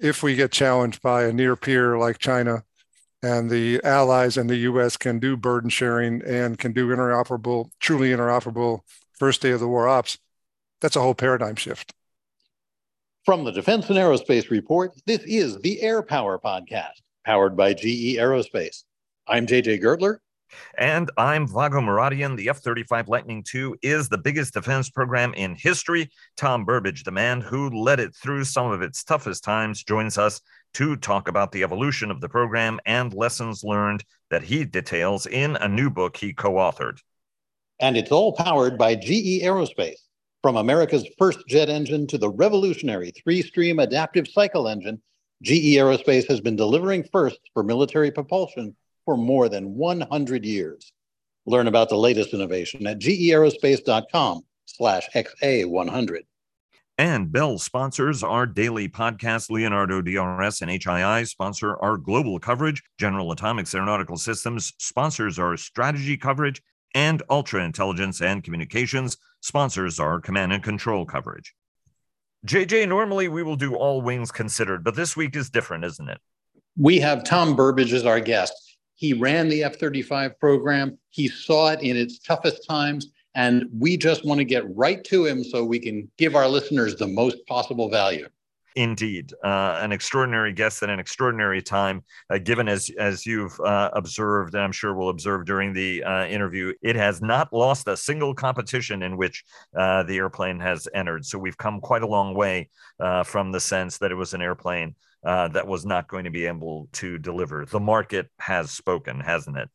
if we get challenged by a near peer like China and the allies and the US can do burden sharing and can do interoperable, truly interoperable first day of the war ops, that's a whole paradigm shift. From the Defense and Aerospace Report, this is the Air Power Podcast, powered by GE Aerospace. I'm JJ Gertler. And I'm Vago Muradian. The F 35 Lightning II is the biggest defense program in history. Tom Burbage, the man who led it through some of its toughest times, joins us to talk about the evolution of the program and lessons learned that he details in a new book he co authored. And it's all powered by GE Aerospace. From America's first jet engine to the revolutionary three stream adaptive cycle engine, GE Aerospace has been delivering firsts for military propulsion for more than 100 years. Learn about the latest innovation at geaerospace.com slash XA100. And Bell sponsors our daily podcast. Leonardo DRS and HII sponsor our global coverage. General Atomics Aeronautical Systems sponsors our strategy coverage. And Ultra Intelligence and Communications sponsors our command and control coverage. JJ, normally we will do all wings considered, but this week is different, isn't it? We have Tom Burbage as our guest. He ran the F 35 program, he saw it in its toughest times, and we just want to get right to him so we can give our listeners the most possible value. Indeed, uh, an extraordinary guest at an extraordinary time. Uh, given as as you've uh, observed, and I'm sure we'll observe during the uh, interview, it has not lost a single competition in which uh, the airplane has entered. So we've come quite a long way uh, from the sense that it was an airplane Uh, that was not going to be able to deliver. The market has spoken, hasn't it?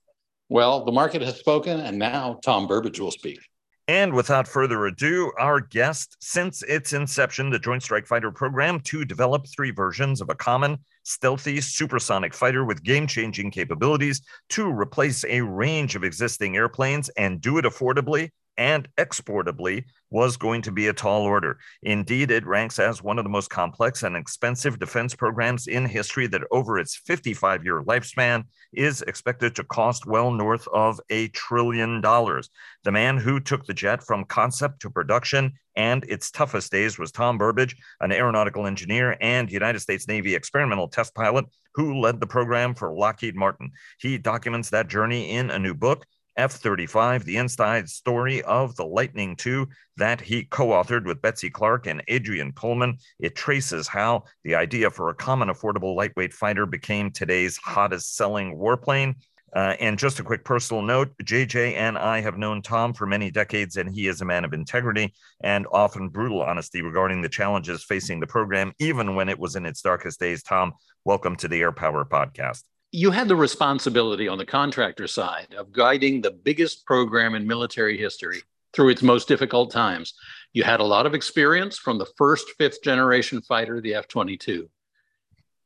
Well, the market has spoken, and now Tom Burbage will speak. And without further ado, our guest, since its inception, the Joint Strike Fighter program to develop three versions of a common, stealthy, supersonic fighter with game changing capabilities to replace a range of existing airplanes and do it affordably and exportably was going to be a tall order. Indeed, it ranks as one of the most complex and expensive defense programs in history that over its 55 year lifespan is expected to cost well north of a trillion dollars. The man who took the jet from concept to production and its toughest days was Tom Burbage, an aeronautical engineer and United States Navy experimental test pilot who led the program for Lockheed Martin. He documents that journey in a new book F 35, the inside story of the Lightning II that he co authored with Betsy Clark and Adrian Coleman. It traces how the idea for a common, affordable, lightweight fighter became today's hottest selling warplane. Uh, and just a quick personal note JJ and I have known Tom for many decades, and he is a man of integrity and often brutal honesty regarding the challenges facing the program, even when it was in its darkest days. Tom, welcome to the Air Power Podcast you had the responsibility on the contractor side of guiding the biggest program in military history through its most difficult times. You had a lot of experience from the first fifth generation fighter, the F 22.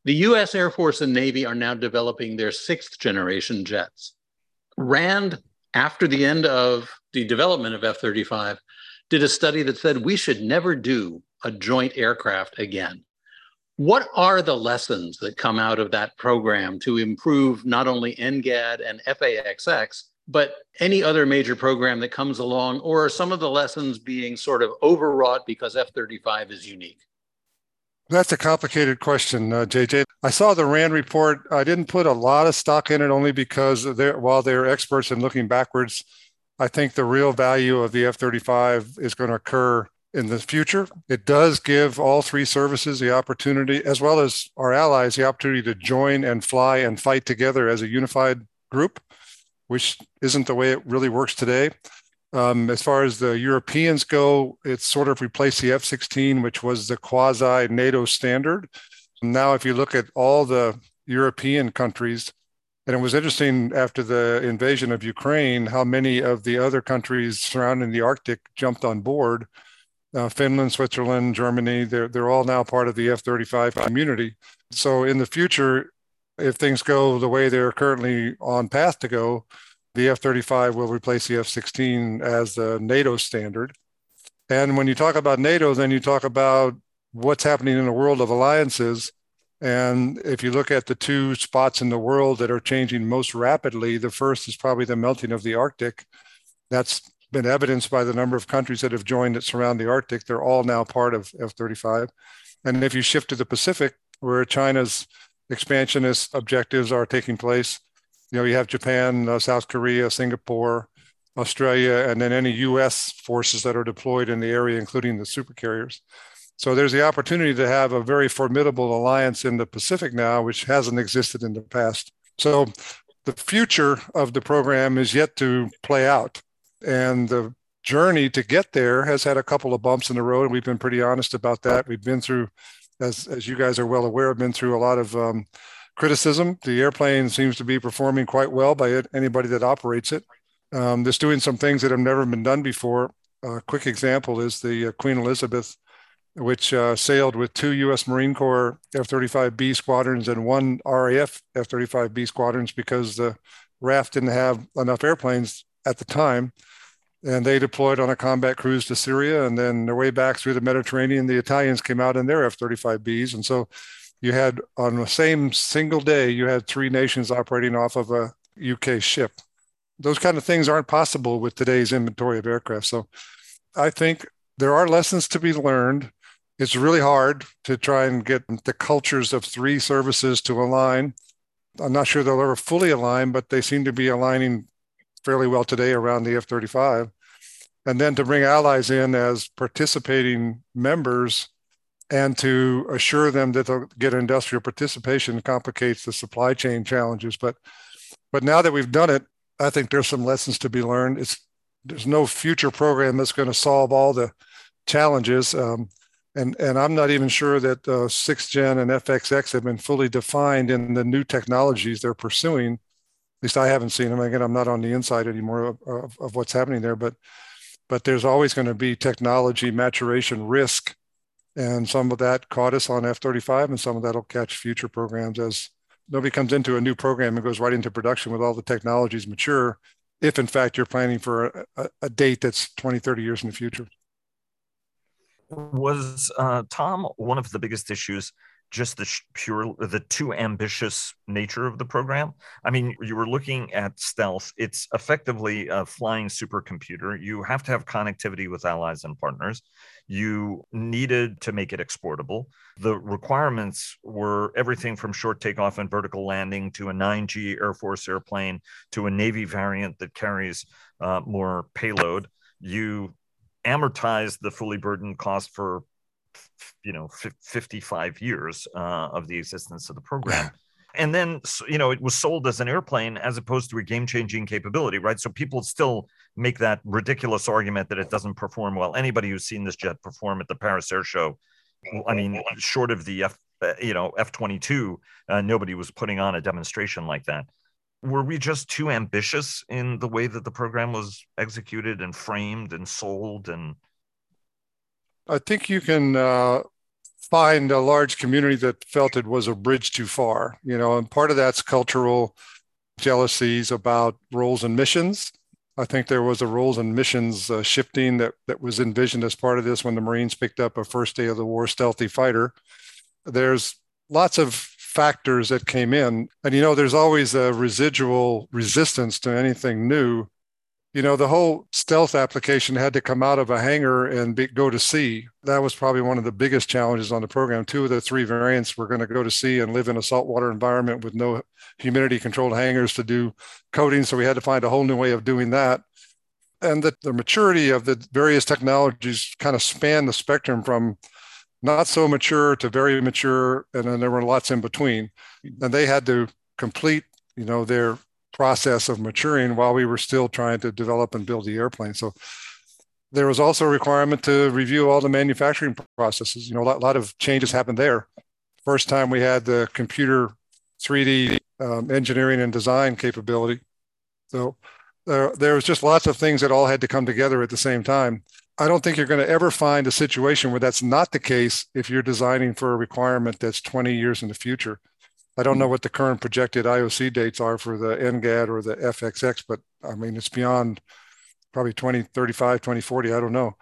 The US Air Force and Navy are now developing their sixth generation jets. RAND, after the end of the development of F 35, did a study that said we should never do a joint aircraft again. What are the lessons that come out of that program to improve not only NGAD and F/A-XX, but any other major program that comes along, or are some of the lessons being sort of overwrought because F 35 is unique? That's a complicated question, uh, JJ. I saw the RAND report. I didn't put a lot of stock in it only because they're, while they're experts in looking backwards, I think the real value of the F 35 is going to occur in the future. It does give all three services the opportunity, as well as our allies, the opportunity to join and fly and fight together as a unified group, which isn't the way it really works today. Um, as far as the Europeans go, it's sort of replaced the F 16, which was the quasi NATO standard. Now, if you look at all the European countries, and it was interesting after the invasion of Ukraine, how many of the other countries surrounding the Arctic jumped on board uh, Finland, Switzerland, Germany, they're, they're all now part of the F 35 community. So in the future, if things go the way they're currently on path to go, the F 35 will replace the F 16 as the NATO standard. And when you talk about NATO, then you talk about what's happening in the world of alliances. And if you look at the two spots in the world that are changing most rapidly, the first is probably the melting of the Arctic. That's been evidenced by the number of countries that have joined that surround the Arctic. They're all now part of F 35. And if you shift to the Pacific, where China's expansionist objectives are taking place. You know, you have Japan, uh, South Korea, Singapore, Australia, and then any U.S. forces that are deployed in the area, including the supercarriers. So there's the opportunity to have a very formidable alliance in the Pacific now, which hasn't existed in the past. So the future of the program is yet to play out. And the journey to get there has had a couple of bumps in the road. And we've been pretty honest about that. We've been through, as, as you guys are well aware, have been through a lot of um, criticism. The airplane seems to be performing quite well by it, anybody that operates it. Um, doing some things that have never been done before. A quick example is the uh, Queen Elizabeth which uh, sailed with two U.S. Marine Corps F-35B squadrons and one RAF F-35B squadrons because the RAF didn't have enough airplanes at the time, and they deployed on a combat cruise to Syria, and then their way back through the Mediterranean, the Italians came out in their F-35Bs, and so you had on the same single day you had three nations operating off of a UK ship. Those kind of things aren't possible with today's inventory of aircraft. So I think there are lessons to be learned it's really hard to try and get the cultures of three services to align. I'm not sure they'll ever fully align, but they seem to be aligning fairly well today around the F 35. And then to bring allies in as participating members and to assure them that they'll get industrial participation complicates the supply chain challenges. But but now that we've done it, I think there's some lessons to be learned. It's there's no future program that's going to solve all the challenges. Um, and and I'm not even sure that uh, sixth gen and FXX have been fully defined in the new technologies they're pursuing. At least I haven't seen them. Again, I'm not on the inside anymore of, of, of what's happening there, but but there's always going to be technology maturation risk, and some of that caught us on F-35, and some of that will catch future programs as nobody comes into a new program and goes right into production with all the technologies mature. If in fact you're planning for a, a date that's 20, 30 years in the future was uh, Tom one of the biggest issues just the pure the too ambitious nature of the program. I mean you were looking at stealth. It's effectively a flying supercomputer. You have to have connectivity with allies and partners. You needed to make it exportable. The requirements were everything from short takeoff and vertical landing to a 9g air force airplane to a navy variant that carries uh, more payload. You amortize the fully burdened cost for you know 55 years uh, of the existence of the program. And then you know it was sold as an airplane as opposed to a game-changing capability right? So people still make that ridiculous argument that it doesn't perform well. Anybody who's seen this jet perform at the paris air show i mean short of the f uh, you know f-22 uh, nobody was putting on a demonstration like that. Were we just too ambitious in the way that the program was executed and framed and sold and i think you can uh, find a large community that felt it was a bridge too far you know and part of that's cultural jealousies about roles and missions i think there was a roles and missions uh, shifting that, that was envisioned as part of this when the marines picked up a first day of the war stealthy fighter there's lots of factors that came in. And you know, there's always a residual resistance to anything new. You know, the whole stealth application had to come out of a hangar and be, go to sea. That was probably one of the biggest challenges on the program. Two of the three variants were going to go to sea and live in a saltwater environment with no humidity controlled hangars to do coating. So we had to find a whole new way of doing that. And the, the maturity of the various technologies kind of span the spectrum from not so mature to very mature, and then there were lots in between. And they had to complete, you know, their process of maturing while we were still trying to develop and build the airplane. So there was also a requirement to review all the manufacturing processes. You know, a lot, lot of changes happened there. First time we had the computer 3D um, engineering and design capability. So there, there was just lots of things that all had to come together at the same time. I don't think you're going to ever find a situation where that's not the case if you're designing for a requirement that's 20 years in the future. I don't know what the current projected IOC dates are for the NGAD or the FXX, but I mean, it's beyond probably 2035, 2040. I don't know.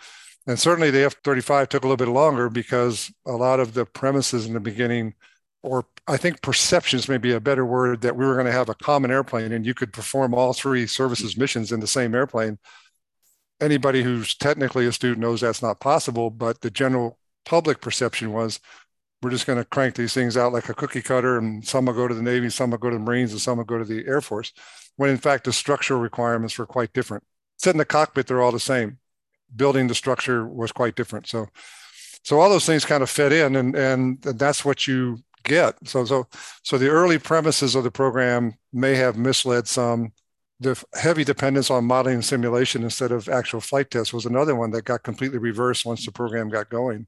And certainly the F 35 took a little bit longer because a lot of the premises in the beginning, or I think perceptions may be a better word, that we were going to have a common airplane and you could perform all three services mm-hmm. missions in the same airplane anybody who's technically astute knows that's not possible, but the general public perception was we're just going to crank these things out like a cookie cutter, and some will go to the Navy, some will go to the Marines, and some will go to the Air Force. When in fact, the structural requirements were quite different. sitting in the cockpit, they're all the same. Building the structure was quite different. So, so all those things kind of fit in, and and that's what you get. So so so the early premises of the program may have misled some. The heavy dependence on modeling and simulation instead of actual flight tests was another one that got completely reversed once the program got going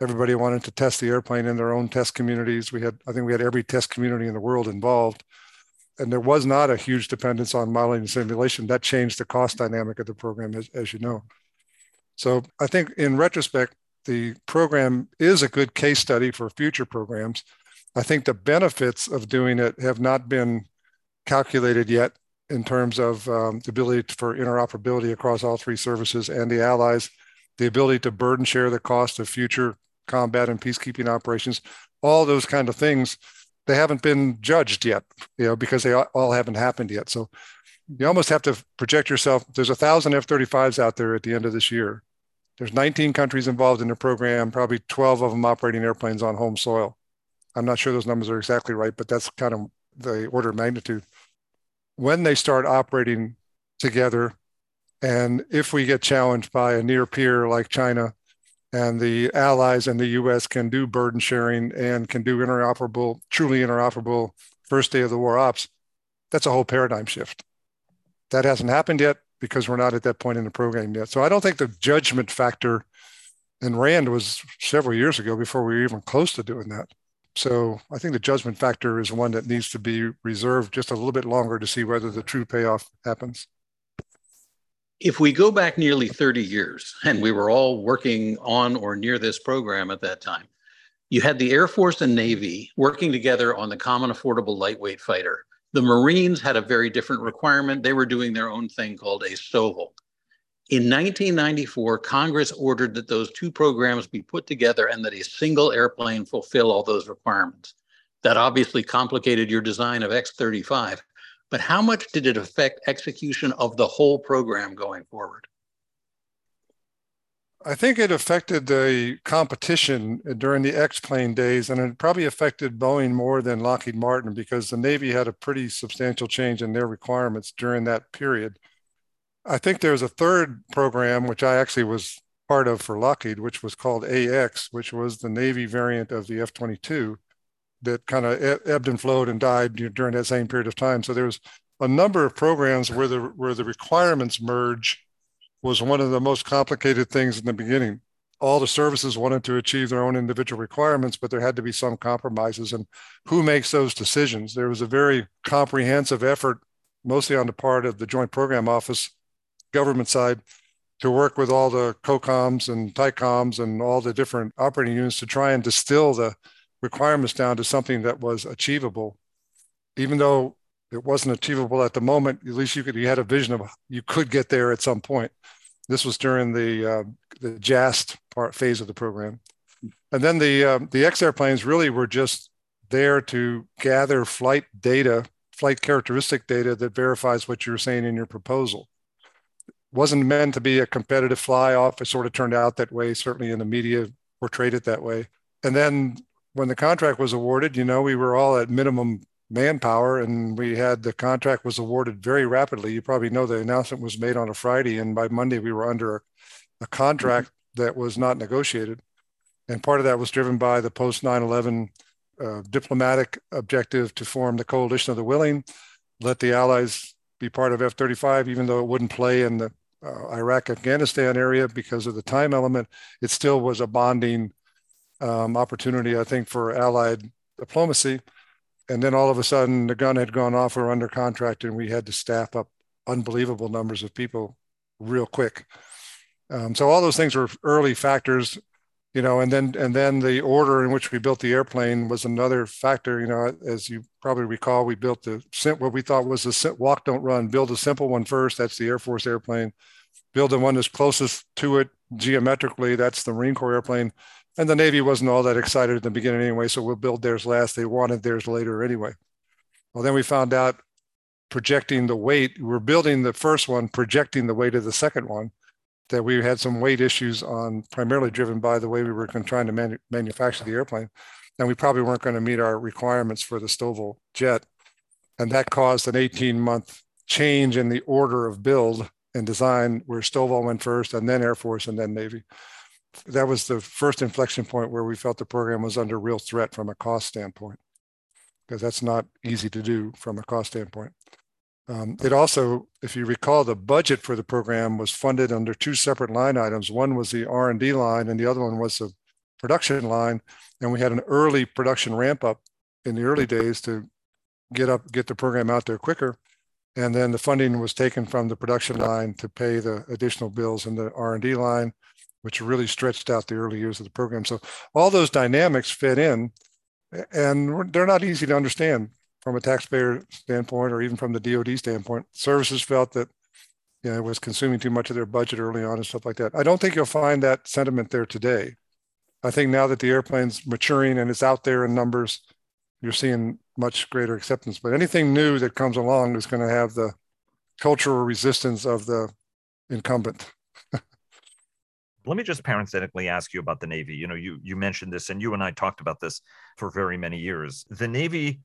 everybody wanted to test the airplane in their own test communities. We had, I think we had every test community in the world involved. And there was not a huge dependence on modeling and simulation. That changed the cost dynamic of the program, as, as you know. So I think in retrospect, the program is a good case study for future programs. I think the benefits of doing it have not been calculated yet in terms of um, the ability for interoperability across all three services and the allies, the ability to burden share the cost of future combat and peacekeeping operations, all those kind of things, they haven't been judged yet, you know, because they all haven't happened yet. So you almost have to project yourself. There's a thousand F-35s out there at the end of this year. There's 19 countries involved in the program, probably 12 of them operating airplanes on home soil. I'm not sure those numbers are exactly right, but that's kind of the order of magnitude. When they start operating together, and if we get challenged by a near peer like China and the allies and the US can do burden sharing and can do interoperable, truly interoperable first day of the war ops, that's a whole paradigm shift. That hasn't happened yet because we're not at that point in the program yet. So I don't think the judgment factor in RAND was several years ago before we were even close to doing that. So I think the judgment factor is one that needs to be reserved just a little bit longer to see whether the true payoff happens if we go back nearly 30 years, and we were all working on or near this program at that time, you had the Air Force and Navy working together on the Common Affordable Lightweight Fighter. The Marines had a very different requirement. They were doing their own thing called a STOVL. In 1994, Congress ordered that those two programs be put together and that a single airplane fulfill all those requirements. That obviously complicated your design of X 35, but how much did it affect execution of the whole program going forward? I think it affected the competition during the X plane days, and it probably affected Boeing more than Lockheed Martin because the Navy had a pretty substantial change in their requirements during that period. I think there was a third program, which I actually was part of for Lockheed, which was called AX, which was the Navy variant of the F 22 that kind of ebbed and flowed and died during that same period of time. So there was a number of programs where the where the requirements merge was one of the most complicated things in the beginning. All the services wanted to achieve their own individual requirements, but there had to be some compromises. And who makes those decisions? There was a very comprehensive effort, mostly on the part of the Joint Program Office, government side, to work with all the COCOMs and TYCOMs and all the different operating units to try and distill the requirements down to something that was achievable, even though it wasn't achievable at the moment. At least you could you had a vision of you could get there at some point. This was during the uh, the JAST part phase of the program, and then the uh, the X airplanes really were just there to gather flight data, flight characteristic data that verifies what you were saying in your proposal. Wasn't meant to be a competitive fly off. It sort of turned out that way. Certainly in the media portrayed it that way. And then when the contract was awarded, you know, we were all at minimum manpower and we had the contract was awarded very rapidly. You probably know the announcement was made on a Friday, and by Monday we were under a contract mm-hmm. that was not negotiated. And part of that was driven by the post 9 11 uh, diplomatic objective to form the coalition of the willing, let the Allies be part of F 35, even though it wouldn't play in the uh, Iraq Afghanistan area because of the time element. It still was a bonding um, opportunity, I think, for Allied diplomacy. And then all of a sudden, the gun had gone off. We are under contract, and we had to staff up unbelievable numbers of people real quick. Um, so all those things were early factors, you know. And then and then the order in which we built the airplane was another factor. You know, as you probably recall, we built the what we thought was a walk, don't run. Build a simple one first. That's the Air Force airplane. Build the one that's closest to it geometrically. That's the Marine Corps airplane and the Navy wasn't all that excited at the beginning anyway, so we'll build theirs last. They wanted theirs later anyway. Well, then we found out projecting the weight, we're building the first one, projecting the weight of the second one. that we had some weight issues on, primarily driven by the way we were trying to manu- manufacture the airplane. And we probably weren't going to meet our requirements for the STOVL jet. And that caused an 18 month change in the order of build and design, where STOVL went first, and then Air Force, and then Navy. That was the first inflection point where we felt the program was under real threat from a cost standpoint, because that's not easy to do from a cost standpoint. Um, it also, if you recall, the budget for the program was funded under two separate line items. One was the R&D line, and the other one was the production line. And we had an early production ramp up in the early days to get up, get the program out there quicker. And then the funding was taken from the production line to pay the additional bills in the R&D line, which really stretched out the early years of the program. So all those dynamics fit in, and they're not easy to understand from a taxpayer standpoint or even from the DoD standpoint. Services felt that you know, it was consuming too much of their budget early on and stuff like that. I don't think you'll find that sentiment there today. I think now that the airplane's maturing and it's out there in numbers, you're seeing much greater acceptance. But anything new that comes along is going to have the cultural resistance of the incumbent. Let me just parenthetically ask you about the Navy. You know, you you mentioned this, and you and I talked about this for very many years. The Navy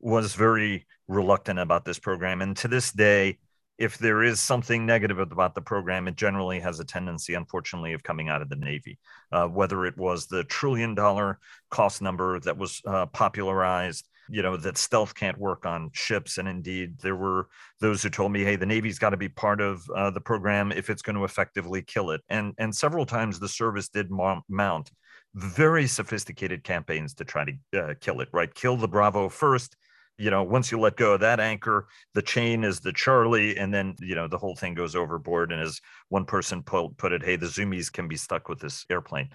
was very reluctant about this program. And to this day, if there is something negative about the program, it generally has a tendency, unfortunately, of coming out of the Navy. Uh, whether it was the trillion dollar cost number that was uh, popularized, you know, that stealth can't work on ships. And indeed, there were those who told me, hey, the Navy's got to be part of uh, the program if it's going to effectively kill it. And, and several times the service did mount very sophisticated campaigns to try to uh, kill it, right? Kill the Bravo first you know, once you let go of that anchor, the chain is the Charlie, and then you know the whole thing goes overboard. And as one person put, put it, hey, the Zoomies can be stuck with this airplane.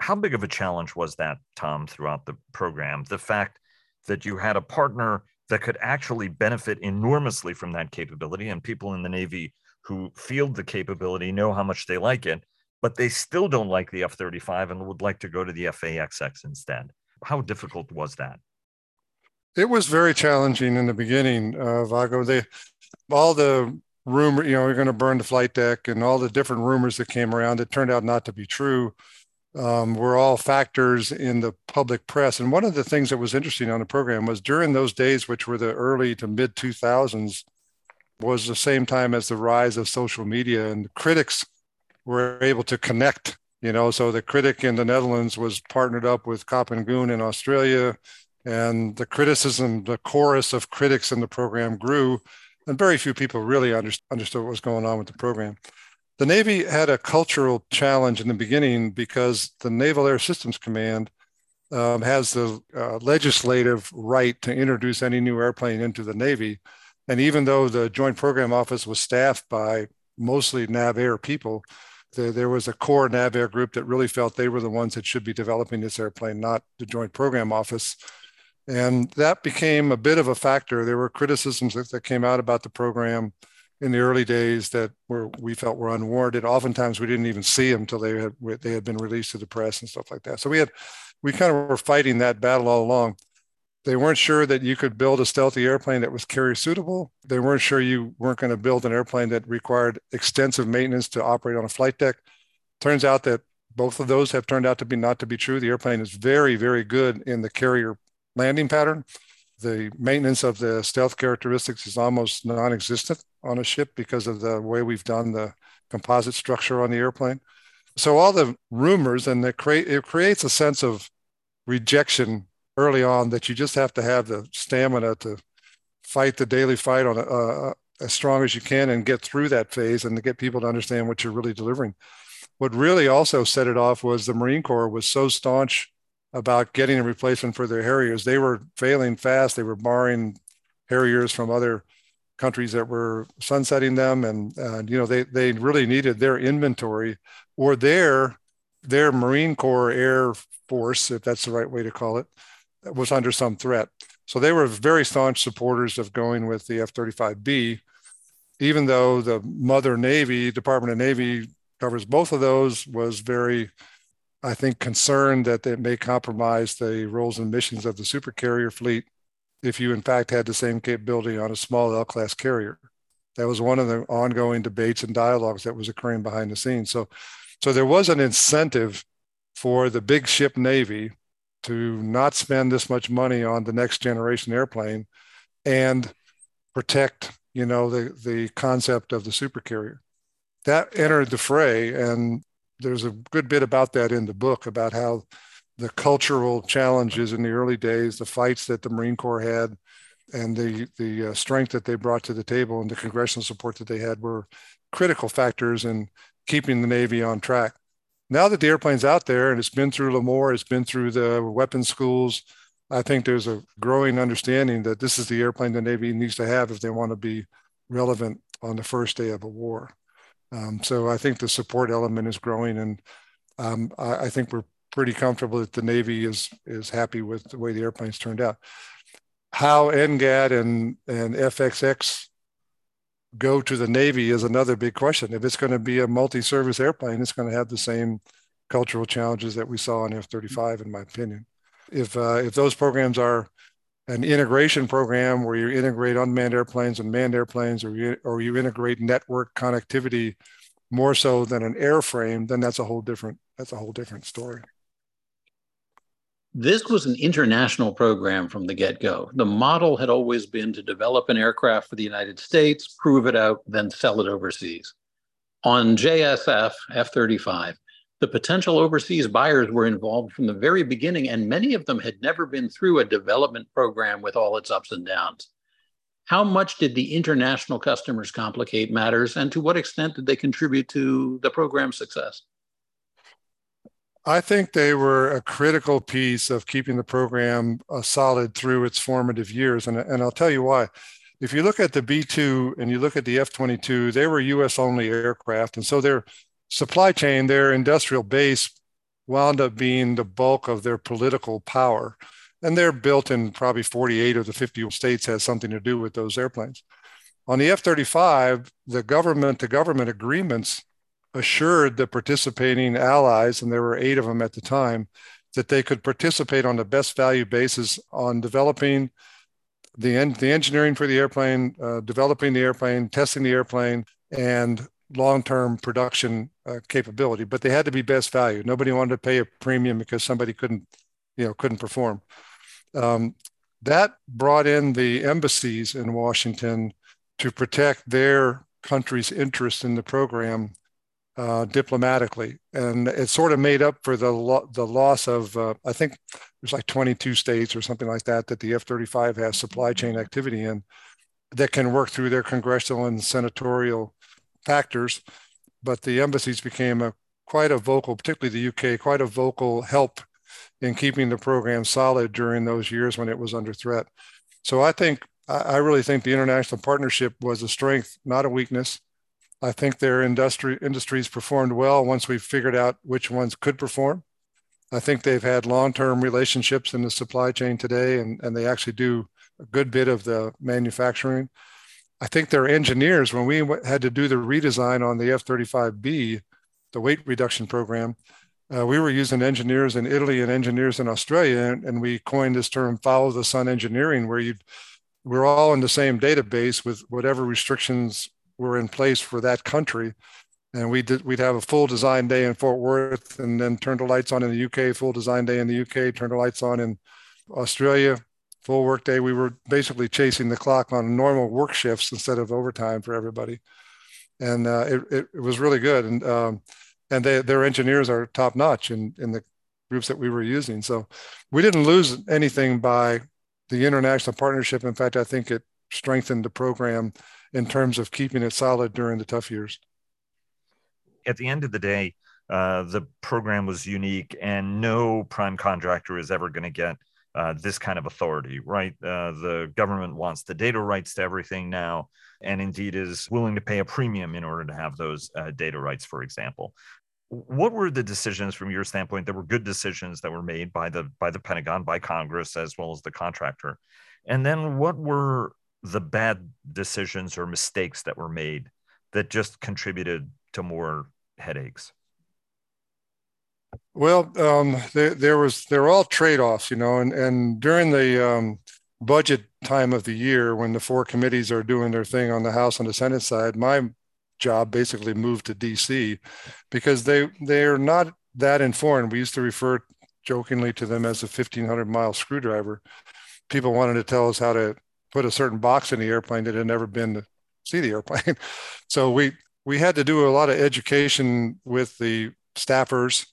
How big of a challenge was that, Tom, throughout the program? The fact that you had a partner that could actually benefit enormously from that capability, and people in the Navy who field the capability know how much they like it, but they still don't like the F 35 and would like to go to the F/A-XX instead. How difficult was that? It was very challenging in the beginning, uh, Vago. They, all the rumor, you know, we're going to burn the flight deck and all the different rumors that came around that turned out not to be true um, were all factors in the public press. And one of the things that was interesting on the program was during those days, which were the early to mid 2000s, was the same time as the rise of social media and critics were able to connect you know so the critic in the netherlands was partnered up with Kopp and Goon in australia and the criticism, the chorus of critics in the program grew, and very few people really understood what was going on with the program. The Navy had a cultural challenge in the beginning because the Naval Air Systems Command um, has the uh, legislative right to introduce any new airplane into the Navy. And even though the Joint Program Office was staffed by mostly NAVAIR people, the, there was a core NAVAIR group that really felt they were the ones that should be developing this airplane, not the Joint Program Office. And that became a bit of a factor. There were criticisms that, that came out about the program in the early days that were we felt were unwarranted. Oftentimes we didn't even see them until they had they had been released to the press and stuff like that. So we had we kind of were fighting that battle all along. They weren't sure that you could build a stealthy airplane that was carrier suitable. They weren't sure you weren't going to build an airplane that required extensive maintenance to operate on a flight deck. Turns out that both of those have turned out to be not to be true. The airplane is very, very good in the carrier landing pattern. The maintenance of the stealth characteristics is almost non-existent on a ship because of the way we've done the composite structure on the airplane. So all the rumors and cre- it creates a sense of rejection early on that you just have to have the stamina to fight the daily fight on a, uh, as strong as you can and get through that phase and to get people to understand what you're really delivering. What really also set it off was the Marine Corps was so staunch about getting a replacement for their Harriers. They were failing fast. They were borrowing Harriers from other countries that were sunsetting them, and uh, you know they they really needed their inventory or their their Marine Corps Air Force, if that's the right way to call it, was under some threat. So they were very staunch supporters of going with the F-35B, even though the Mother Navy, Department of Navy, covers both of those, was very I think, concerned that it may compromise the roles and missions of the supercarrier fleet if you, in fact, had the same capability on a small L class carrier. That was one of the ongoing debates and dialogues that was occurring behind the scenes. So, so there was an incentive for the big ship Navy to not spend this much money on the next generation airplane and protect, you know, the, the concept of the supercarrier. That entered the fray, and there's a good bit about that in the book about how the cultural challenges in the early days, the fights that the Marine Corps had, and the the uh, strength that they brought to the table and the congressional support that they had were critical factors in keeping the Navy on track. Now that the airplane's out there and it's been through Lemoore, it's been through the weapons schools, I think there's a growing understanding that this is the airplane the Navy needs to have if they want to be relevant on the first day of a war. Um, so I think the support element is growing, and um, I, I, think we're pretty comfortable that the Navy is is happy with the way the airplanes turned out. How NGAD and and FXX go to the Navy is another big question. If it's going to be a multi-service airplane, it's going to have the same cultural challenges that we saw on F-35, in my opinion. If uh, if those programs are an integration program where you integrate unmanned airplanes and manned airplanes, or you, or you integrate network connectivity more so than an airframe, then that's a whole different that's a whole different story. This was an international program from the get go. The model had always been to develop an aircraft for the United States, prove it out, then sell it overseas. On JSF F 35, the potential overseas buyers were involved from the very beginning, and many of them had never been through a development program with all its ups and downs. How much did the international customers complicate matters, and to what extent did they contribute to the program's success? I think they were a critical piece of keeping the program uh, solid through its formative years. And, and I'll tell you why. If you look at the B 2 and you look at the F 22, they were US only aircraft. And so their supply chain, their industrial base, wound up being the bulk of their political power. And they're built in probably 48 of the 50 states has something to do with those airplanes. On the F 35, the government to government agreements assured the participating allies, and there were eight of them at the time, that they could participate on the best value basis on developing the, en- the engineering for the airplane, uh, developing the airplane, testing the airplane, and long-term production uh, capability. But they had to be best value. Nobody wanted to pay a premium because somebody couldn't, you know, couldn't perform. Um, that brought in the embassies in Washington to protect their country's interest in the program uh, diplomatically, and it sort of made up for the lo- the loss of uh, I think there's like 22 states or something like that that the F-35 has supply chain activity in that can work through their congressional and senatorial factors, but the embassies became a quite a vocal, particularly the UK, quite a vocal help in keeping the program solid during those years when it was under threat. So I think I really think the international partnership was a strength, not a weakness. I think their industry industries performed well once we figured out which ones could perform. I think they've had long-term relationships in the supply chain today, and, and they actually do a good bit of the manufacturing. I think their engineers, when we had to do the redesign on the F-35B, the weight reduction program, uh, we were using engineers in Italy and engineers in Australia, and, and we coined this term "follow the sun engineering," where you we're all in the same database with whatever restrictions were in place for that country. And we did, we'd have a full design day in Fort Worth and then turn the lights on in the UK, full design day in the UK, turn the lights on in Australia, full work day. We were basically chasing the clock on normal work shifts instead of overtime for everybody. And uh, it, it, it, was really good. And, um, and they, their engineers are top notch in, in the groups that we were using. So we didn't lose anything by the international partnership. In fact, I think it strengthened the program in terms of keeping it solid during the tough years. At the end of the day, uh, the program was unique, and no prime contractor is ever going to get uh, this kind of authority, right? Uh, the government wants the data rights to everything now, and indeed is willing to pay a premium in order to have those uh, data rights, for example. What were the decisions from your standpoint that were good decisions that were made by the by the Pentagon, by Congress, as well as the contractor? And then what were the bad decisions or mistakes that were made that just contributed to more headaches? Well, um, there, there was they're all trade offs, you know, and and during the um, budget time of the year when the four committees are doing their thing on the House and the Senate side, my job basically moved to DC because they they're not that informed. We used to refer jokingly to them as a 1500 mile screwdriver. People wanted to tell us how to put a certain box in the airplane that had never been to see the airplane. so we we had to do a lot of education with the staffers,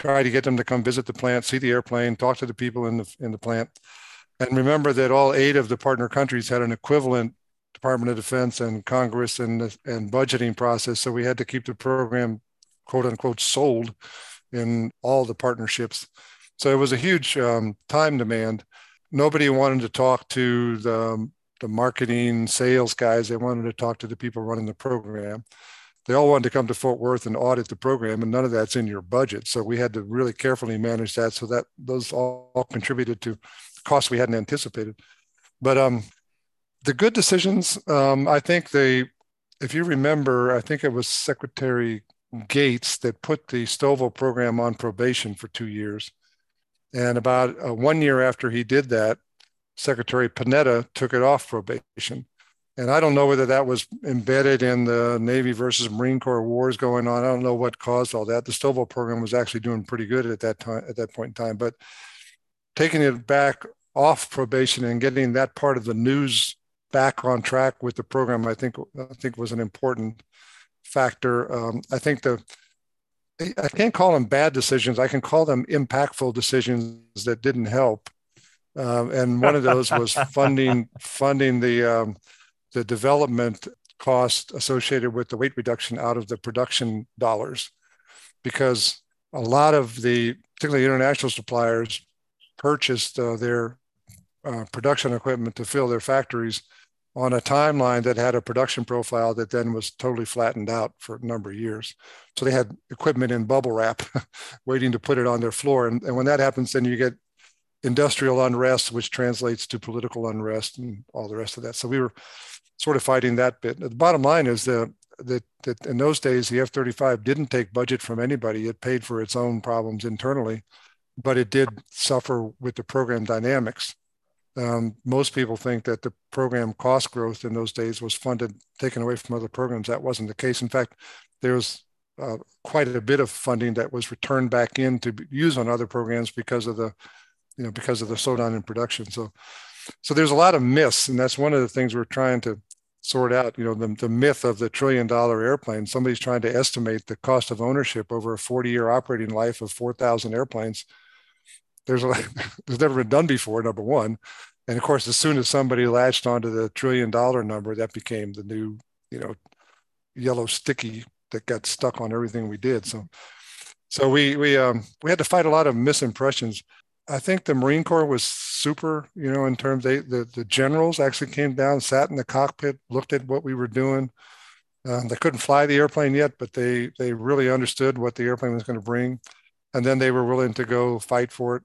try to get them to come visit the plant, see the airplane, talk to the people in the in the plant. And remember that all eight of the partner countries had an equivalent Department of Defense and Congress and and budgeting process. So we had to keep the program quote unquote sold in all the partnerships. So it was a huge um, time demand. Nobody wanted to talk to the, the marketing sales guys. They wanted to talk to the people running the program. They all wanted to come to Fort Worth and audit the program, and none of that's in your budget. So we had to really carefully manage that. So that those all contributed to costs we hadn't anticipated. But um, the good decisions, um, I think they, if you remember, I think it was Secretary Gates that put the STOVL program on probation for two years. And about uh, one year after he did that, Secretary Panetta took it off probation. And I don't know whether that was embedded in the Navy versus Marine Corps wars going on. I don't know what caused all that. The STOVL program was actually doing pretty good at that time, at that point in time. But taking it back off probation and getting that part of the news back on track with the program, I think I think was an important factor. Um, I think the I can't call them bad decisions. I can call them impactful decisions that didn't help. Um, and one of those was funding funding the um, the development cost associated with the weight reduction out of the production dollars, because a lot of the particularly international suppliers purchased uh, their uh, production equipment to fill their factories on a timeline that had a production profile that then was totally flattened out for a number of years. So they had equipment in bubble wrap waiting to put it on their floor. And, and when that happens, then you get industrial unrest, which translates to political unrest and all the rest of that. So we were sort of fighting that bit. The bottom line is that, that, that in those days, the F 35 didn't take budget from anybody, it paid for its own problems internally, but it did suffer with the program dynamics um, most people think that the program cost growth in those days was funded, taken away from other programs. That wasn't the case. In fact, there was uh, quite a bit of funding that was returned back in to use on other programs because of the, you know, because of the slowdown in production. So, so there's a lot of myths, and that's one of the things we're trying to sort out. You know, the, the myth of the trillion dollar airplane. Somebody's trying to estimate the cost of ownership over a 40 year operating life of 4,000 airplanes there's a, there's never been done before. Number one, and of course, as soon as somebody latched onto the trillion dollar number, that became the new, you know, yellow sticky that got stuck on everything we did. So, so we we um, we had to fight a lot of misimpressions. I think the Marine Corps was super, you know, in terms they the the generals actually came down, sat in the cockpit, looked at what we were doing. Um, they couldn't fly the airplane yet, but they they really understood what the airplane was going to bring and then they were willing to go fight for it.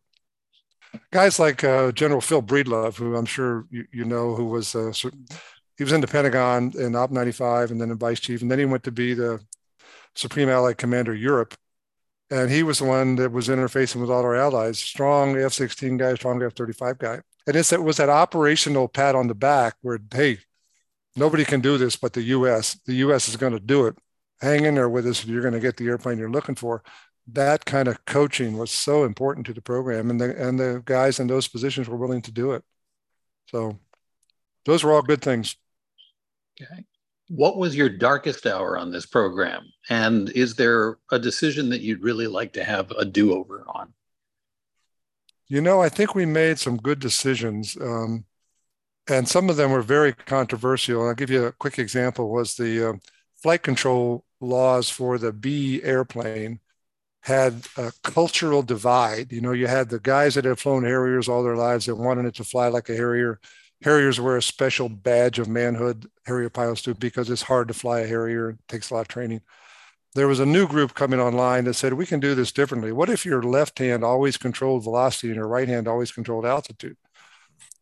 Guys like uh, General Phil Breedlove, who I'm sure you, you know, who was uh, he was in the Pentagon in Op 95 and then in Vice Chief, and then he went to be the Supreme Allied Commander Europe, and he was the one that was interfacing with all our allies. Strong F-16 guy, strong F-35 guy, and it's, it was that operational pat on the back where hey, nobody can do this but the U.S. The U.S. is going to do it. Hang in there with us, and you're going to get the airplane you're looking for that kind of coaching was so important to the program and the and the guys in those positions were willing to do it so those were all good things okay what was your darkest hour on this program and is there a decision that you'd really like to have a do-over on you know i think we made some good decisions um, and some of them were very controversial i'll give you a quick example was the uh, flight control laws for the b airplane had a cultural divide. You know, you had the guys that had flown Harriers all their lives that wanted it to fly like a Harrier. Harriers wear a special badge of manhood, Harrier pilots do, because it's hard to fly a Harrier. It takes a lot of training. There was a new group coming online that said, we can do this differently. What if your left hand always controlled velocity and your right hand always controlled altitude?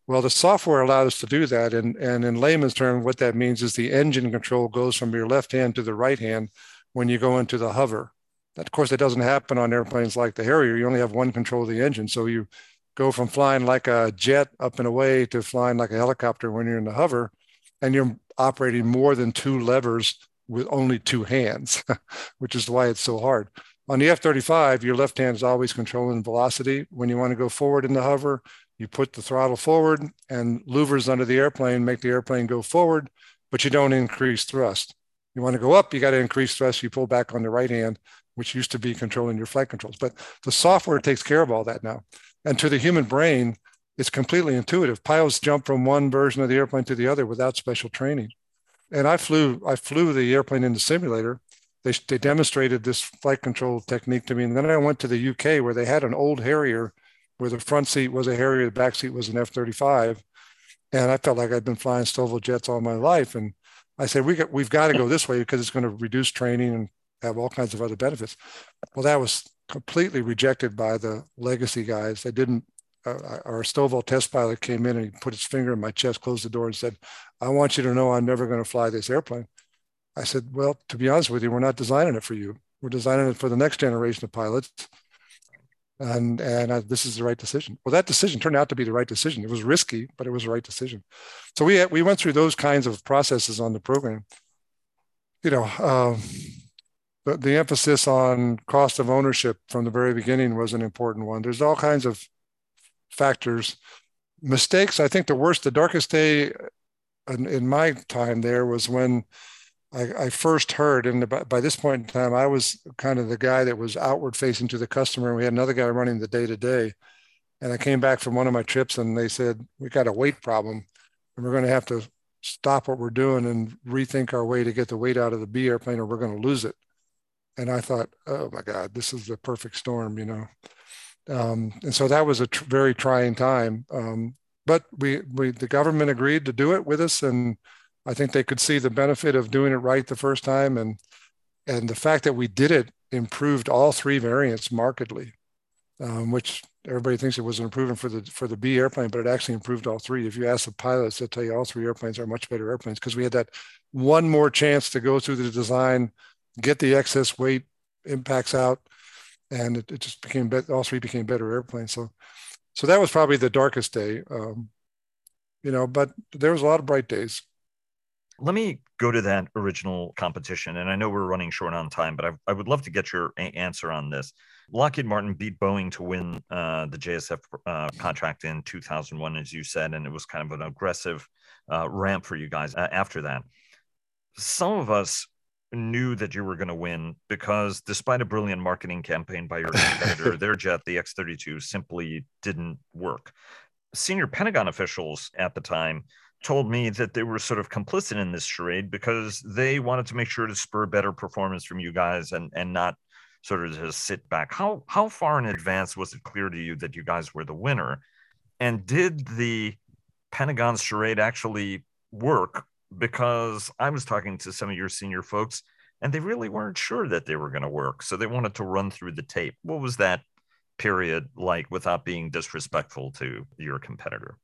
Well, the software allowed us to do that. And, and in layman's terms, what that means is the engine control goes from your left hand to the right hand when you go into the hover. Of course, it doesn't happen on airplanes like the Harrier. You only have one control of the engine, so you go from flying like a jet up and away to flying like a helicopter when you're in the hover, and you're operating more than two levers with only two hands, which is why it's so hard. On the F 35, your left hand is always controlling velocity. When you want to go forward in the hover, you put the throttle forward and louvers under the airplane make the airplane go forward, but you don't increase thrust. You want to go up, you got to increase thrust. You pull back on the right hand, which used to be controlling your flight controls. But the software takes care of all that now. And to the human brain, it's completely intuitive. Pilots jump from one version of the airplane to the other without special training. And I flew, I flew the airplane in the simulator. They, they demonstrated this flight control technique to me. And then I went to the UK where they had an old Harrier where the front seat was a Harrier, the back seat was an F 35. And I felt like I'd been flying STOVL jets all my life. And I said, we got, we've got to go this way because it's going to reduce training and have all kinds of other benefits. Well, that was completely rejected by the legacy guys. They didn't. Uh, our STOVL test pilot came in and he put his finger in my chest, closed the door, and said, "I want you to know I'm never going to fly this airplane." I said, "Well, to be honest with you, we're not designing it for you. We're designing it for the next generation of pilots." And and I, this is the right decision. Well, that decision turned out to be the right decision. It was risky, but it was the right decision. So we we went through those kinds of processes on the program. You know, um, the, the emphasis on cost of ownership from the very beginning was an important one. There's all kinds of factors. Mistakes, I think the worst, the darkest day in, in my time there was when I, I first heard, and by, by, this point in time, I was kind of the guy that was outward facing to the customer. And we had another guy running the day to day. And I came back from one of my trips and they said, We got a weight problem and we're going to have to stop what we're doing and rethink our way to get the weight out of the B airplane or we're going to lose it and I thought, oh my God, this is the perfect storm, you know. Um, and so that was a tr- very trying time. Um, but we, we, the government agreed to do it with us, and I think they could see the benefit of doing it right the first time, and and the fact that we did it improved all three variants markedly, um, which everybody thinks it was an improvement for the for the B airplane, but it actually improved all three. If you ask the pilots, they'll tell you all three airplanes are much better airplanes because we had that one more chance to go through the design get the excess weight impacts out, and it, it just became better. All three became better airplanes. So, so that was probably the darkest day. Um, you know, but there was a lot of bright days. Let me go to that original competition, and I know we're running short on time, but I, I would love to get your a- answer on this. Lockheed Martin beat Boeing to win uh, the JSF uh, contract in 2001, as you said, and it was kind of an aggressive uh, ramp for you guys uh, after that. Some of us knew that you were going to win because despite a brilliant marketing campaign by your competitor, their jet, the X 32, simply didn't work. Senior Pentagon officials at the time told me that they were sort of complicit in this charade because they wanted to make sure to spur better performance from you guys and, and not sort of just sit back. How, how far in advance was it clear to you that you guys were the winner? And did the Pentagon's charade actually work because I was talking to some of your senior folks and they really weren't sure that they were going to work. So they wanted to run through the tape. What was that period like without being disrespectful to your competitor?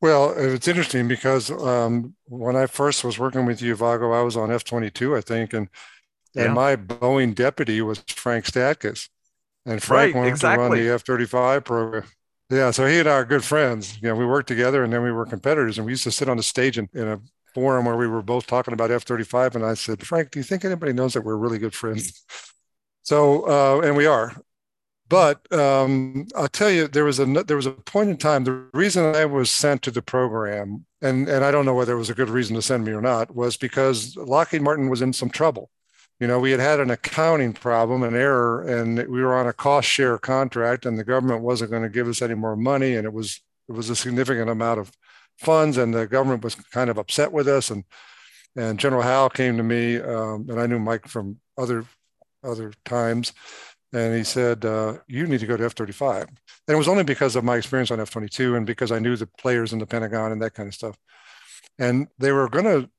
Well, it's interesting because um, when I first was working with you, Vago, I was on F 22, I think. And, and yeah. my Boeing deputy was Frank Statkus. And Frank right, wanted exactly. to run the F 35 program. Yeah, so he and I are good friends. You know, we worked together and then we were competitors and we used to sit on the stage in, in a forum where we were both talking about F 35. And I said, Frank, do you think anybody knows that we're really good friends? So, uh, and we are. But um, I'll tell you, there was a there was a point in time. The reason I was sent to the program, and and I don't know whether it was a good reason to send me or not, was because Lockheed Martin was in some trouble. You know, we had had an accounting problem, an error, and we were on a cost share contract, and the government wasn't going to give us any more money, and it was it was a significant amount of funds, and the government was kind of upset with us. And and General Howe came to me, um, and I knew Mike from other other times, and he said, uh, "You need to go to F-35." And it was only because of my experience on F-22 and because I knew the players in the Pentagon and that kind of stuff. And they were going to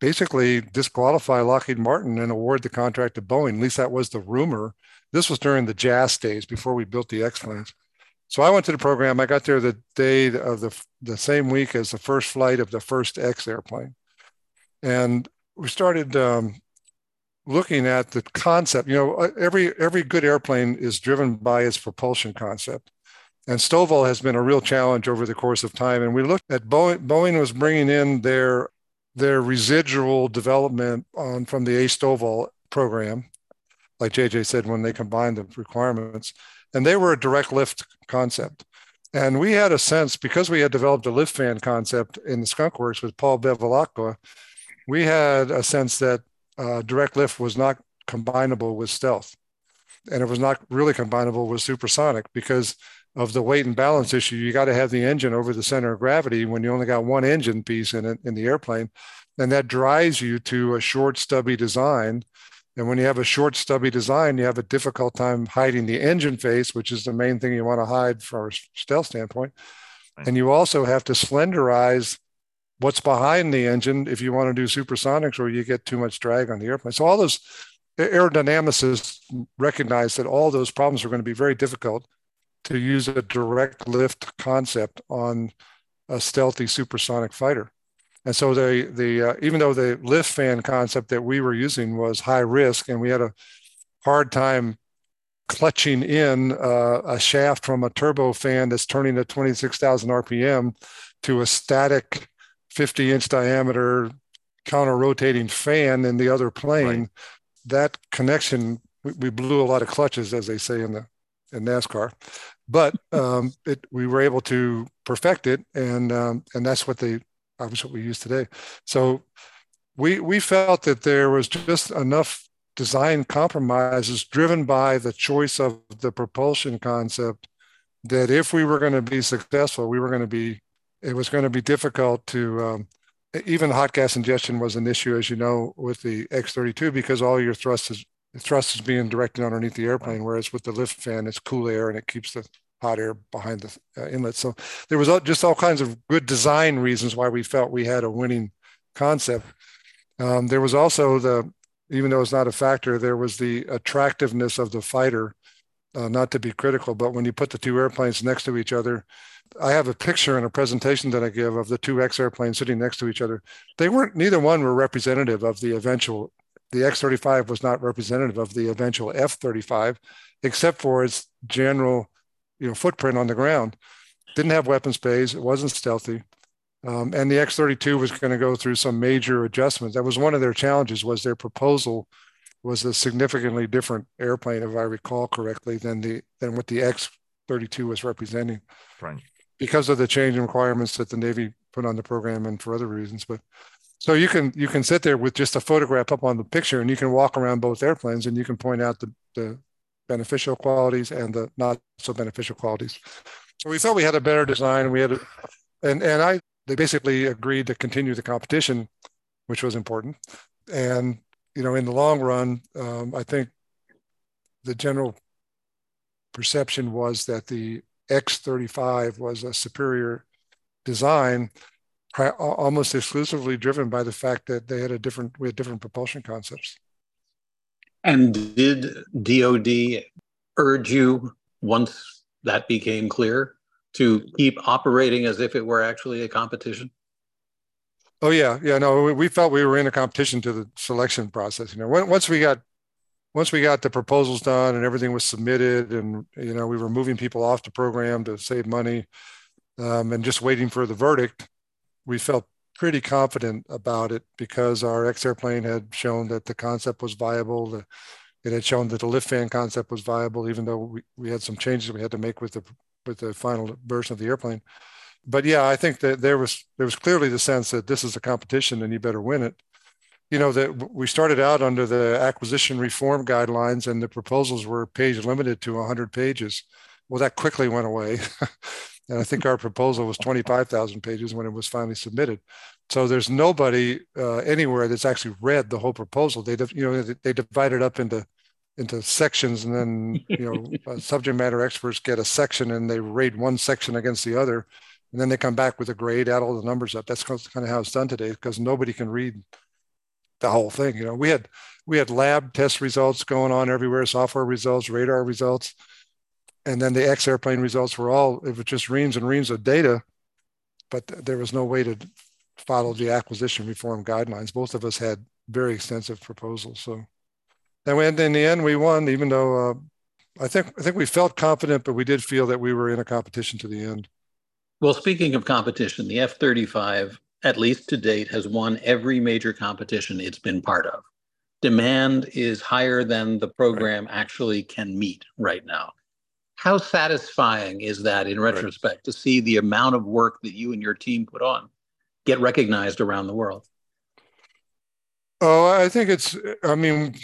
basically disqualify Lockheed Martin and award the contract to Boeing. At least that was the rumor. This was during the JAST days before we built the X planes. So I went to the program. I got there the day of the the same week as the first flight of the first X airplane, and we started um, looking at the concept. You know, every every good airplane is driven by its propulsion concept, And STOVL has been a real challenge over the course of time. And we looked at Boeing, Boeing was bringing in their, their residual development on from the ASTOVL program, like JJ said, when they combined the requirements. And they were a direct lift concept. And we had a sense because we had developed a lift fan concept in the Skunk Works with Paul Bevilacqua, we had a sense that uh, direct lift was not combinable with stealth. And it was not really combinable with supersonic because of the weight and balance issue. You got to have the engine over the center of gravity when you only got one engine piece in it in the airplane. And that drives you to a short, stubby design. And when you have a short, stubby design, you have a difficult time hiding the engine face, which is the main thing you want to hide from a stealth standpoint. And you also have to slenderize what's behind the engine if you want to do supersonics or you get too much drag on the airplane. So all those aerodynamicists recognize that all those problems are going to be very difficult to use a direct lift concept on a stealthy supersonic fighter. And so the the uh, even though the lift fan concept that we were using was high risk, and we had a hard time clutching in uh, a shaft from a turbo fan that's turning at 26,000 RPM to a static 50 inch diameter counter rotating fan in the other plane. Right. That connection, we, we, blew a lot of clutches, as they say in the in NASCAR, but um, it, we were able to perfect it, and um, and that's what they obviously what we use today. So we we felt that there was just enough design compromises driven by the choice of the propulsion concept that if we were going to be successful, we were going to be it was going to be difficult to um, even hot gas ingestion was an issue, as you know, with the X32 because all your thrust is thrust is being directed underneath the airplane, whereas with the lift fan, it's cool air and it keeps the hot air behind the uh, inlet. So there was just all kinds of good design reasons why we felt we had a winning concept. Um, there was also the, even though it's not a factor, there was the attractiveness of the fighter. Uh, not to be critical, but when you put the two airplanes next to each other, I have a picture in a presentation that I give of the two X airplanes sitting next to each other. They weren't, neither one were representative of the eventual the X-35 was not representative of the eventual F-35, except for its general, you know, footprint on the ground. Didn't have weapons bays. It wasn't stealthy. Um, and the X-32 was going to go through some major adjustments. That was one of their challenges. Was their proposal was a significantly different airplane, if I recall correctly, than the than what the X-32 was representing. Right. Because of the change in requirements that the Navy put on the program and for other reasons, but so you can you can sit there with just a photograph up on the picture, and you can walk around both airplanes, and you can point out the, the beneficial qualities and the not so beneficial qualities. So we thought we had a better design. We had, a, and and I they basically agreed to continue the competition, which was important. And you know, in the long run, um, I think the general perception was that the X35 was a superior design almost exclusively driven by the fact that they had a different we had different propulsion concepts. And did DoD urge you once that became clear to keep operating as if it were actually a competition? Oh yeah, yeah. No, we felt we were in a competition to the selection process. You know, once we got once we got the proposals done and everything was submitted, and you know, we were moving people off the program to save money, um, and just waiting for the verdict we felt pretty confident about it because our X airplane had shown that the concept was viable. The, it had shown that the lift fan concept was viable, even though we, we had some changes we had to make with the with the final version of the airplane. But yeah, I think that there was there was clearly the sense that this is a competition and you better win it. You know that we started out under the acquisition reform guidelines and the proposals were page limited to 100 pages. Well, that quickly went away. And I think our proposal was 25,000 pages when it was finally submitted. So there's nobody uh, anywhere that's actually read the whole proposal. They, you know, they divide it up into into sections, and then you know, uh, subject matter experts get a section and they rate one section against the other, and then they come back with a grade, add all the numbers up. That's kind of how it's done today because nobody can read the whole thing. You know, we had we had lab test results going on everywhere, software results, radar results and then the X airplane results were all it was just reams and reams of data, but there was no way to follow the acquisition reform guidelines. Both of us had very extensive proposals. So, and in the end, we won, even though uh, I think I think we felt confident, but we did feel that we were in a competition to the end. Well, speaking of competition, the F 35, at least to date, has won every major competition it's been part of. Demand is higher than the program right. actually can meet right now. How satisfying is that in retrospect right. to see the amount of work that you and your team put on get recognized around the world? Oh, I think it's, I mean,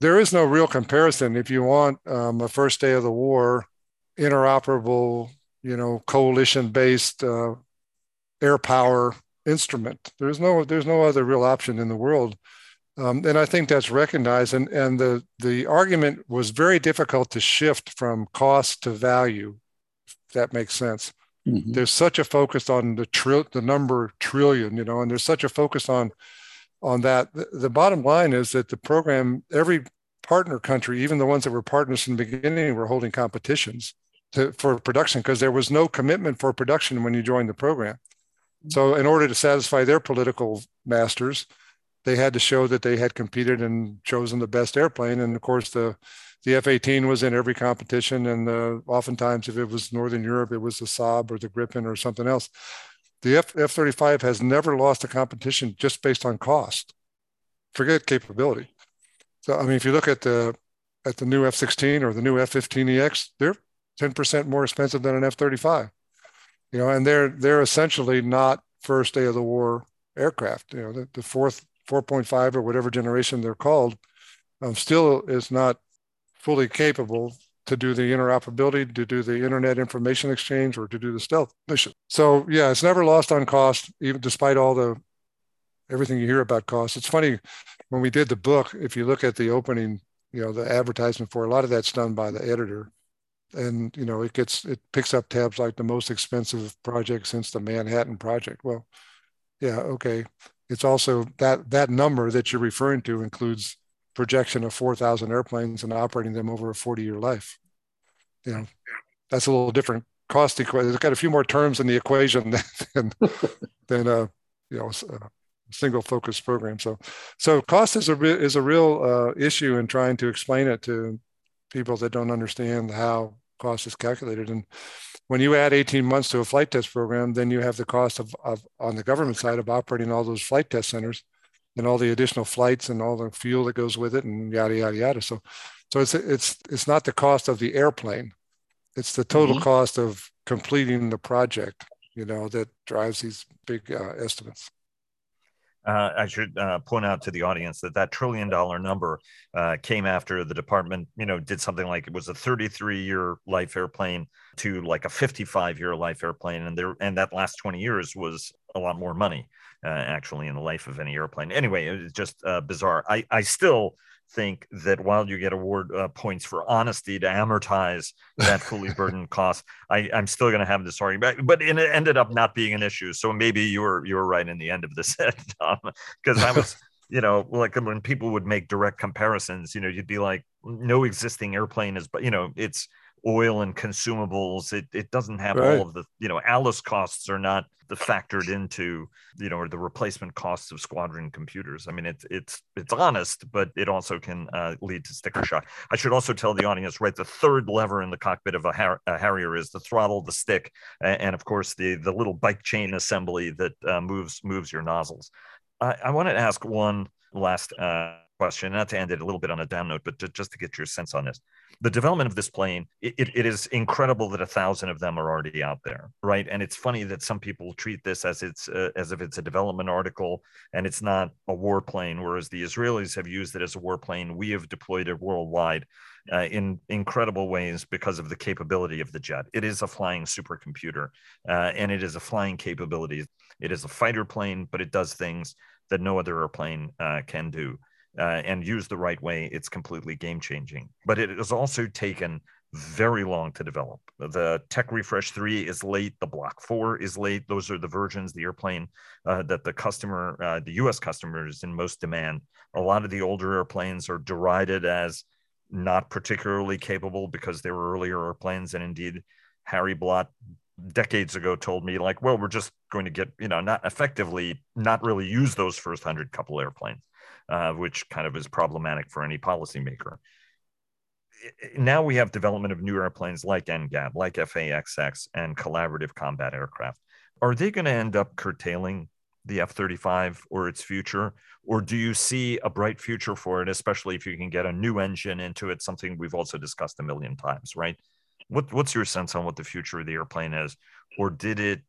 there is no real comparison. If you want um, a first day of the war, interoperable you know, coalition-based uh, air power instrument. There's no there's no other real option in the world, um, and I think that's recognized. And and the the argument was very difficult to shift from cost to value. If that makes sense. Mm-hmm. There's such a focus on the trill the number trillion, you know, and there's such a focus on on that. The, the bottom line is that the program, every partner country, even the ones that were partners in the beginning, were holding competitions to, for production because there was no commitment for production when you joined the program. So, in order to satisfy their political masters, they had to show that they had competed and chosen the best airplane. And of course, the the F-18 was in every competition, and uh, oftentimes, if it was Northern Europe, it was the Saab or the Gripen or something else. The F F-35 has never lost a competition just based on cost. Forget capability. So, I mean, if you look at the at the new F-16 or the new F-15EX, they're 10% more expensive than an F-35. You know, and they're they're essentially not first day of the war aircraft. You know, the, the fourth 4.5 or whatever generation they're called um, still is not fully capable to do the interoperability, to do the internet information exchange, or to do the stealth mission. So yeah, it's never lost on cost, even despite all the everything you hear about cost. It's funny when we did the book. If you look at the opening, you know, the advertisement for a lot of that's done by the editor and you know it gets it picks up tabs like the most expensive project since the manhattan project well yeah okay it's also that that number that you're referring to includes projection of 4000 airplanes and operating them over a 40 year life you know that's a little different cost equation it's got a few more terms in the equation than than a you know a single focus program so so cost is a re- is a real uh, issue in trying to explain it to people that don't understand how cost is calculated. And when you add 18 months to a flight test program, then you have the cost of, of on the government side of operating all those flight test centers and all the additional flights and all the fuel that goes with it and yada yada yada. So so it's it's it's not the cost of the airplane. It's the total mm-hmm. cost of completing the project, you know, that drives these big uh, estimates. Uh, I should uh, point out to the audience that that trillion dollar number uh, came after the department, you know, did something like it was a 33 year life airplane to like a 55 year life airplane, and there and that last 20 years was a lot more money uh, actually in the life of any airplane. Anyway, it was just uh, bizarre. I I still think that while you get award uh, points for honesty to amortize that fully burdened cost, I, I'm still going to have this argument. But it ended up not being an issue. So maybe you were you were right in the end of this, Tom, because I was. you know, like when people would make direct comparisons, you know, you'd be like, no existing airplane is, but you know, it's oil and consumables. It it doesn't have right. all of the you know ALIS costs are not the factored into you know or the replacement costs of squadron computers. I mean it's it's it's honest, but it also can uh, lead to sticker shock. I should also tell the audience right the third lever in the cockpit of a, Har- a Harrier is the throttle, the stick, and, and, of course the the little bike chain assembly that uh, moves moves your nozzles. I, I want to ask one last. Uh, question, not to end it a little bit on a down note, but to, just to get your sense on this. The development of this plane, it, it is incredible that a thousand of them are already out there, right? And it's funny that some people treat this as it's uh, as if it's a development article and it's not a warplane, whereas the Israelis have used it as a warplane. We have deployed it worldwide uh, in incredible ways because of the capability of the jet. It is a flying supercomputer, uh, and it is a flying capability. It is a fighter plane, but it does things that no other airplane uh, can do uh, and used the right way, it's completely game changing. But it has also taken very long to develop. The Tech Refresh 3 is late. The Block 4 is late. Those are the versions, the airplane uh, that the customer, uh, the US customers in most demand. A lot of the older airplanes are derided as not particularly capable because they were earlier airplanes. And indeed, Harry Blott decades ago told me like well we're just going to get you know not effectively not really use those first hundred couple airplanes uh, which kind of is problematic for any policymaker. now we have development of new airplanes like NGAD, like F/A-XX, and collaborative combat aircraft. Are they going to end up curtailing the F 35 or its future? Or do you see a bright future for it, especially if you can get a new engine into it, something we've also discussed a million times, right? What, what's your sense on what the future of the airplane is? Or did it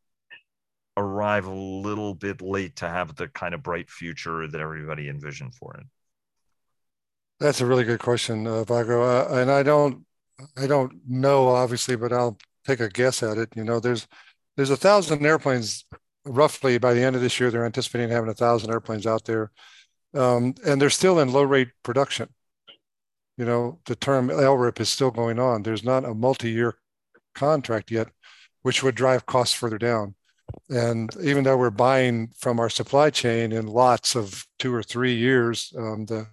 arrive a little bit late to have the kind of bright future that everybody envisioned for it? That's a really good question, uh, Vago. Uh, and I don't, I don't know obviously, but I'll take a guess at it. You know, there's, there's a thousand airplanes roughly by the end of this year. They're anticipating having a thousand airplanes out there, um, and they're still in low rate production. You know, the term LRIP is still going on. There's not a multi-year contract yet, which would drive costs further down. And even though we're buying from our supply chain in lots of two or three years, um, the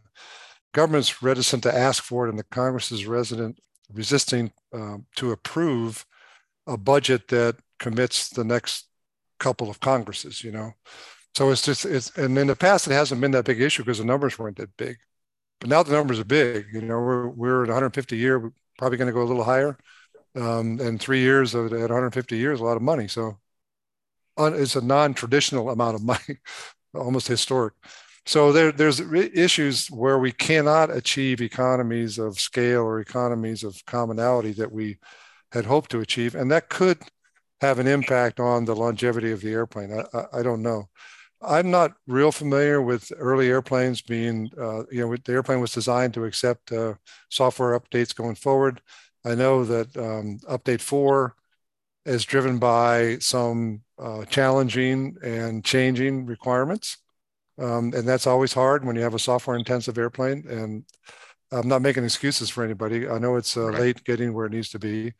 government's reticent to ask for it, and the Congress is resident resisting um, to approve a budget that commits the next couple of Congresses. You know, so it's just it's and in the past it hasn't been that big issue because the numbers weren't that big, but now the numbers are big. You know, we're we're at 150 a year, we're probably going to go a little higher. Um, and three years at 150 years, a lot of money. So it's a non-traditional amount of money, almost historic. So there, there's issues where we cannot achieve economies of scale or economies of commonality that we had hoped to achieve, and that could have an impact on the longevity of the airplane. I, I, I don't know. I'm not real familiar with early airplanes being, uh, you know, the airplane was designed to accept uh, software updates going forward. I know that um, update four is driven by some uh, challenging and changing requirements. Um, and that's always hard when you have a software intensive airplane. And I'm not making excuses for anybody. I know it's uh, right. late getting where it needs to be.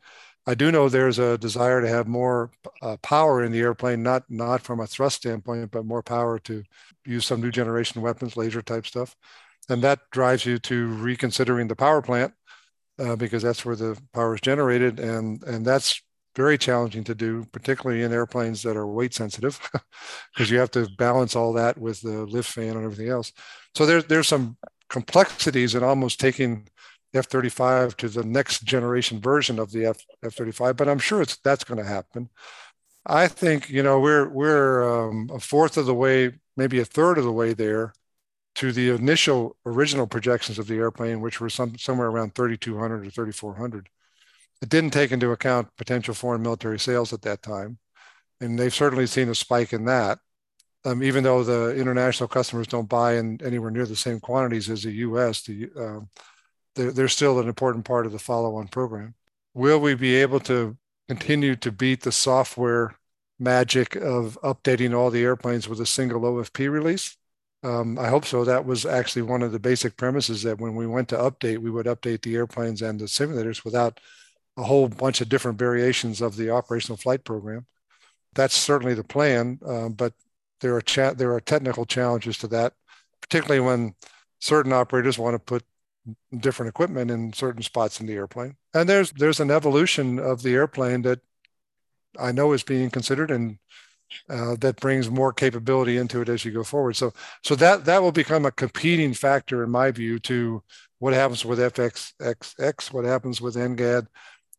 I do know there's a desire to have more uh, power in the airplane, not not from a thrust standpoint, but more power to use some new generation weapons, laser type stuff, and that drives you to reconsidering the power plant uh, because that's where the power is generated, and and that's very challenging to do, particularly in airplanes that are weight sensitive, because you have to balance all that with the lift fan and everything else. So there's there's some complexities in almost taking F-35 to the next generation version of the F F-35, but I'm sure it's that's going to happen. I think you know we're we're um, a fourth of the way, maybe a third of the way there to the initial original projections of the airplane, which were some somewhere around 3,200 or 3,400. It didn't take into account potential foreign military sales at that time. And they've certainly seen a spike in that. Um, even though the international customers don't buy in anywhere near the same quantities as the US, the, uh, they're, they're still an important part of the follow on program. Will we be able to continue to beat the software magic of updating all the airplanes with a single OFP release? Um, I hope so. That was actually one of the basic premises that when we went to update, we would update the airplanes and the simulators without a whole bunch of different variations of the operational flight program. That's certainly the plan, uh, but there are cha- there are technical challenges to that, particularly when certain operators want to put different equipment in certain spots in the airplane. And there's there's an evolution of the airplane that I know is being considered and uh, that brings more capability into it as you go forward. So so that that will become a competing factor in my view to what happens with F/A-XX, what happens with NGAD,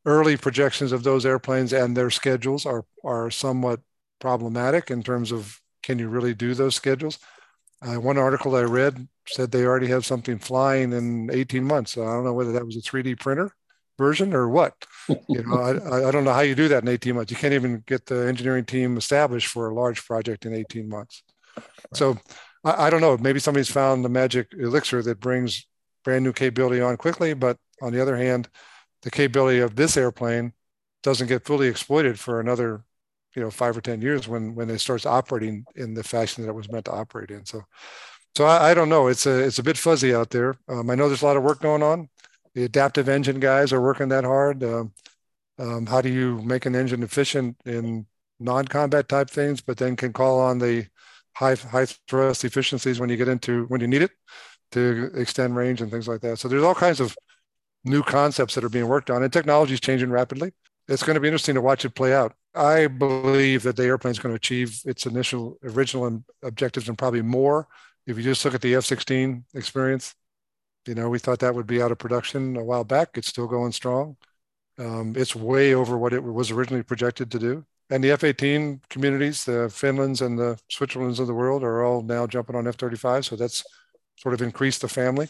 early projections of those airplanes and their schedules are are somewhat problematic in terms of can you really do those schedules. Uh, one article I read said they already have something flying in 18 months. So I don't know whether that was a 3D printer version or what. you know, I, I don't know how you do that in 18 months. You can't even get the engineering team established for a large project in 18 months. Right. So I, I don't know. Maybe somebody's found the magic elixir that brings brand new capability on quickly. But on the other hand, the capability of this airplane doesn't get fully exploited for another you know five or ten years when when it starts operating in the fashion that it was meant to operate in. So so i, I don't know. It's a it's a bit fuzzy out there. Um, i know there's a lot of work going on. The adaptive engine guys are working that hard. Um, um, how do you make an engine efficient in non-combat type things but then can call on the high high thrust efficiencies when you get into when you need it to extend range and things like that? So there's all kinds of new concepts that are being worked on, and technology is changing rapidly. It's going to be interesting to watch it play out. I believe that the airplane is going to achieve its initial original objectives and probably more. If you just look at the F-16 experience, You know, we thought that would be out of production a while back. It's still going strong. Um, it's way over what it was originally projected to do. And the F-18 communities, the Finlands and the Switzerlands of the world, are all now jumping on F-35. So that's sort of increased the family.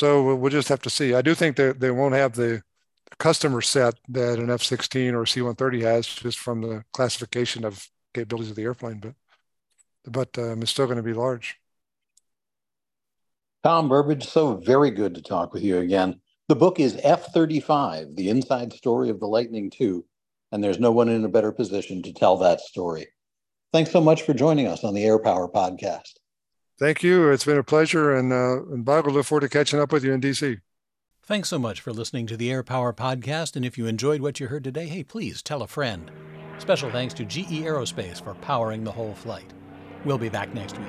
So we'll just have to see. I do think that they won't have the customer set that an F-16 or C-130 has, just from the classification of capabilities of the airplane. But but um, it's still going to be large. Tom Burbage, so very good to talk with you again. The book is F 35, The Inside Story of the Lightning II, and there's no one in a better position to tell that story. Thanks so much for joining us on the Air Power Podcast. Thank you. It's been a pleasure, and, uh, and Bob, will look forward to catching up with you in DC. Thanks so much for listening to the Air Power Podcast, and if you enjoyed what you heard today, hey, please tell a friend. Special thanks to GE Aerospace for powering the whole flight. We'll be back next week.